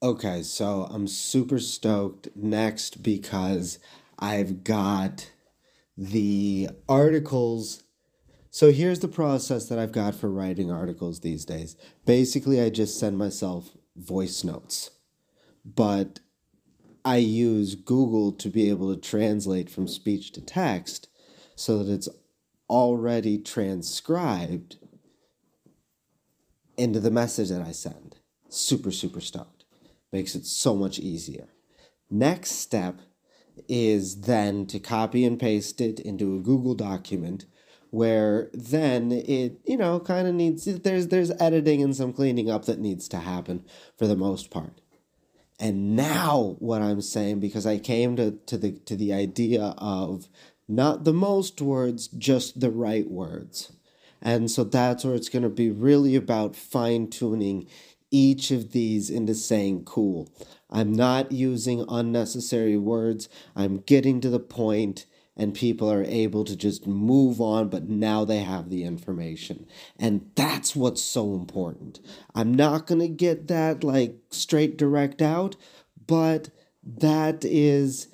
Okay, so I'm super stoked next because I've got the articles. So here's the process that I've got for writing articles these days. Basically, I just send myself voice notes, but I use Google to be able to translate from speech to text so that it's already transcribed into the message that I send. Super, super stoked makes it so much easier. Next step is then to copy and paste it into a Google document where then it you know kind of needs there's there's editing and some cleaning up that needs to happen for the most part. And now what I'm saying because I came to to the to the idea of not the most words just the right words. And so that's where it's going to be really about fine tuning each of these into saying cool. I'm not using unnecessary words. I'm getting to the point and people are able to just move on, but now they have the information. And that's what's so important. I'm not going to get that like straight direct out, but that is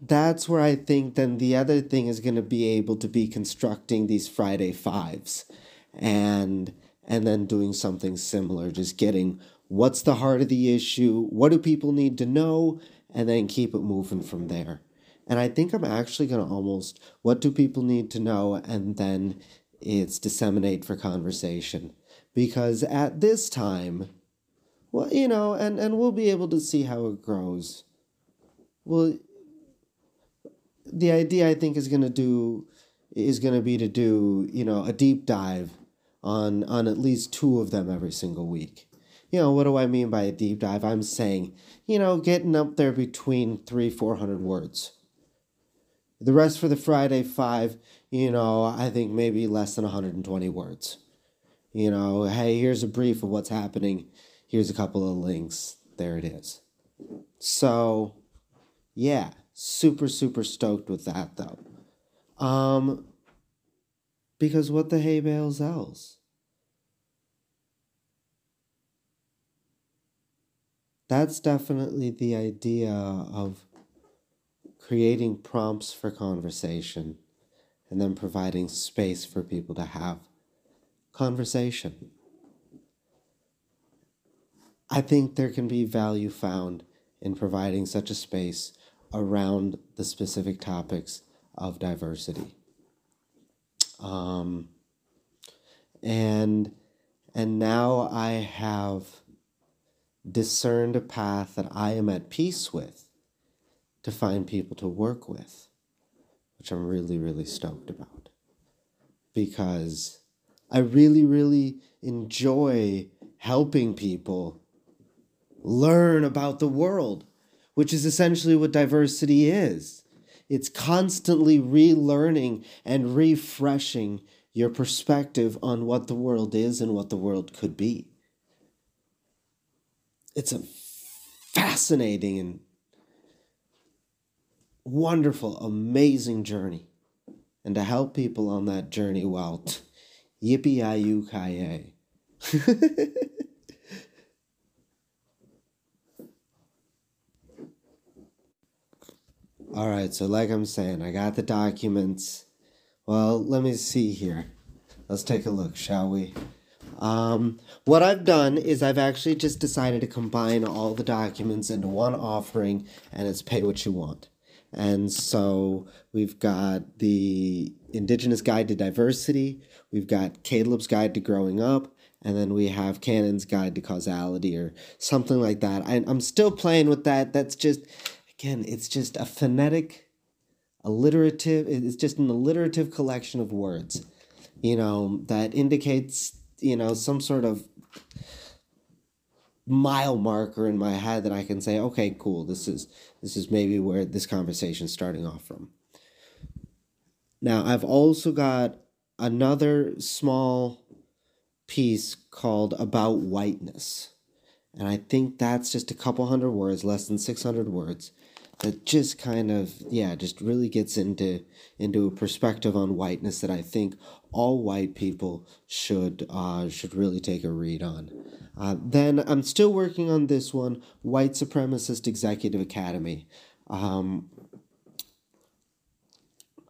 that's where I think then the other thing is going to be able to be constructing these Friday fives and and then doing something similar, just getting what's the heart of the issue, what do people need to know, and then keep it moving from there. And I think I'm actually going to almost, what do people need to know, and then it's disseminate for conversation. Because at this time, well, you know, and, and we'll be able to see how it grows. Well, the idea I think is going to do is going to be to do, you know, a deep dive on on at least two of them every single week. You know, what do I mean by a deep dive? I'm saying, you know, getting up there between three, four hundred words. The rest for the Friday five, you know, I think maybe less than 120 words. You know, hey, here's a brief of what's happening. Here's a couple of links. There it is. So, yeah, super, super stoked with that though. Um, because what the hay bales else? That's definitely the idea of creating prompts for conversation and then providing space for people to have conversation. I think there can be value found in providing such a space around the specific topics of diversity. Um, and and now I have discerned a path that I am at peace with to find people to work with, which I'm really, really stoked about. Because I really, really enjoy helping people learn about the world, which is essentially what diversity is. It's constantly relearning and refreshing your perspective on what the world is and what the world could be. It's a fascinating and wonderful, amazing journey. And to help people on that journey, well, yippee All right, so like I'm saying, I got the documents. Well, let me see here. Let's take a look, shall we? Um, what I've done is I've actually just decided to combine all the documents into one offering, and it's pay what you want. And so we've got the Indigenous Guide to Diversity, we've got Caleb's Guide to Growing Up, and then we have Cannon's Guide to Causality or something like that. I, I'm still playing with that. That's just again, it's just a phonetic, alliterative, it's just an alliterative collection of words, you know, that indicates, you know, some sort of mile marker in my head that I can say, okay, cool, this is this is maybe where this conversation's starting off from. Now, I've also got another small piece called About Whiteness. And I think that's just a couple hundred words, less than 600 words that just kind of yeah just really gets into into a perspective on whiteness that I think all white people should uh, should really take a read on. Uh, then I'm still working on this one, White Supremacist Executive Academy. Um,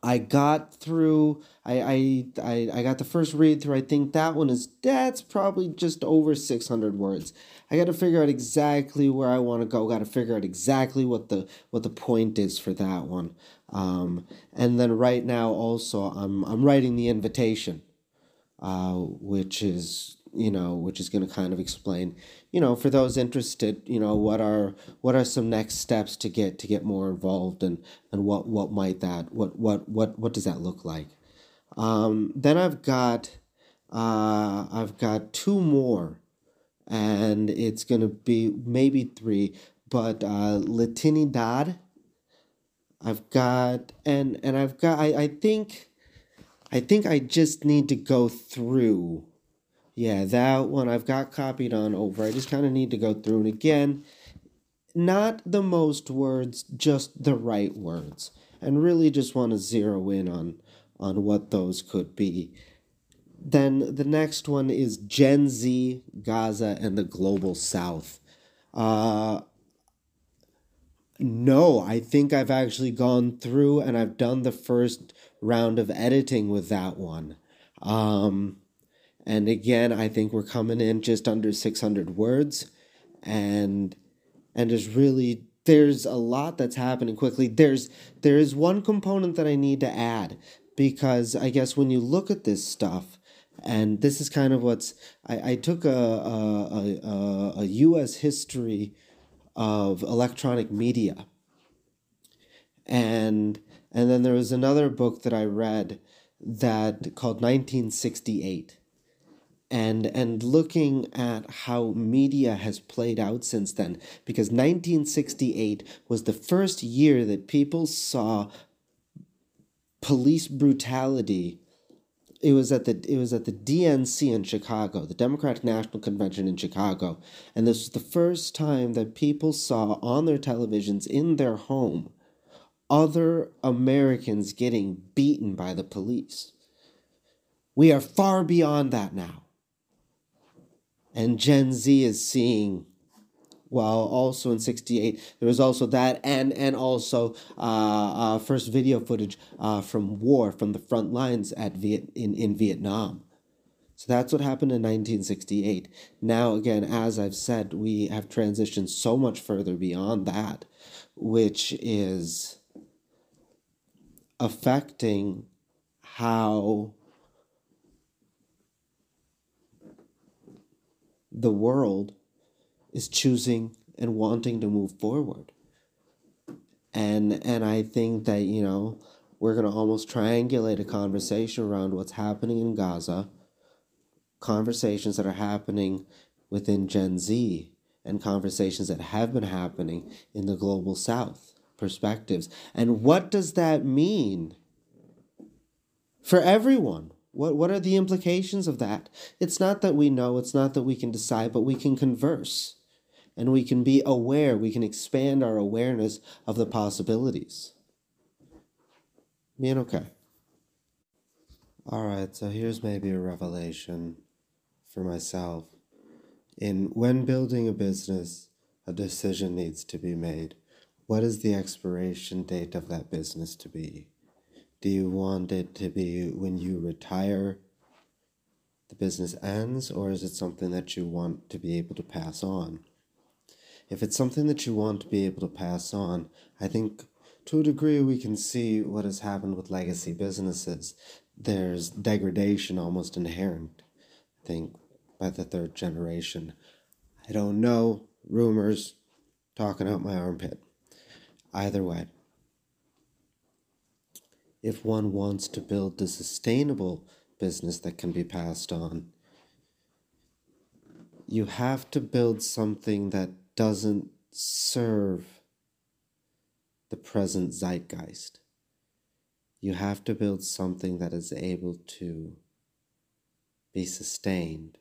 I got through. I, I I I got the first read through. I think that one is that's probably just over six hundred words. I got to figure out exactly where I want to go. Got to figure out exactly what the what the point is for that one. Um, and then right now also I'm I'm writing the invitation, uh, which is you know which is going to kind of explain you know for those interested you know what are what are some next steps to get to get more involved and and what what might that what what what what does that look like? Um, then i've got uh, i've got two more and it's gonna be maybe three but uh latinidad i've got and and i've got i i think i think i just need to go through yeah, that one I've got copied on over. I just kind of need to go through it again. Not the most words, just the right words. And really just want to zero in on on what those could be. Then the next one is Gen Z, Gaza, and the Global South. Uh, no, I think I've actually gone through and I've done the first round of editing with that one. Um, and again, I think we're coming in just under 600 words. And and there's really there's a lot that's happening quickly. There's there is one component that I need to add because I guess when you look at this stuff and this is kind of what's I, I took a, a, a, a US history of electronic media. And and then there was another book that I read that called 1968 and and looking at how media has played out since then because 1968 was the first year that people saw police brutality it was at the it was at the DNC in Chicago, the Democratic National Convention in Chicago, and this was the first time that people saw on their televisions in their home other Americans getting beaten by the police. We are far beyond that now and Gen Z is seeing. Well, also in '68, there was also that, and and also uh, uh, first video footage uh, from war from the front lines at Viet in in Vietnam. So that's what happened in 1968. Now, again, as I've said, we have transitioned so much further beyond that, which is affecting how the world is choosing and wanting to move forward. And and I think that, you know, we're going to almost triangulate a conversation around what's happening in Gaza, conversations that are happening within Gen Z, and conversations that have been happening in the global south perspectives. And what does that mean for everyone? What, what are the implications of that? It's not that we know, it's not that we can decide, but we can converse. And we can be aware, we can expand our awareness of the possibilities. Being okay. All right, so here's maybe a revelation for myself. In when building a business, a decision needs to be made. What is the expiration date of that business to be? Do you want it to be when you retire, the business ends, or is it something that you want to be able to pass on? If it's something that you want to be able to pass on, I think to a degree we can see what has happened with legacy businesses. There's degradation almost inherent, I think, by the third generation. I don't know, rumors, talking out my armpit. Either way if one wants to build a sustainable business that can be passed on, you have to build something that doesn't serve the present zeitgeist. You have to build something that is able to be sustained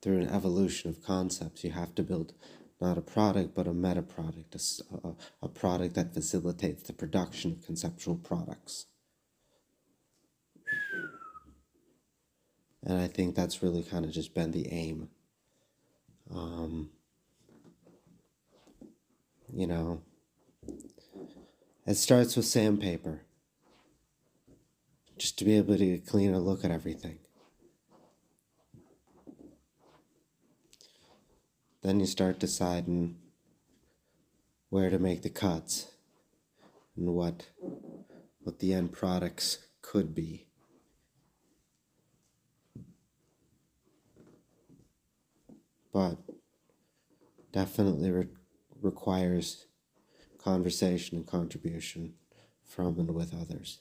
through an evolution of concepts. You have to build not a product, but a meta product, a, a, product that facilitates the production of conceptual products. And I think that's really kind of just been the aim. Um, you know, it starts with sandpaper, just to be able to get a cleaner look at everything. Then you start deciding where to make the cuts and what what the end products could be. But definitely re- requires conversation and contribution from and with others.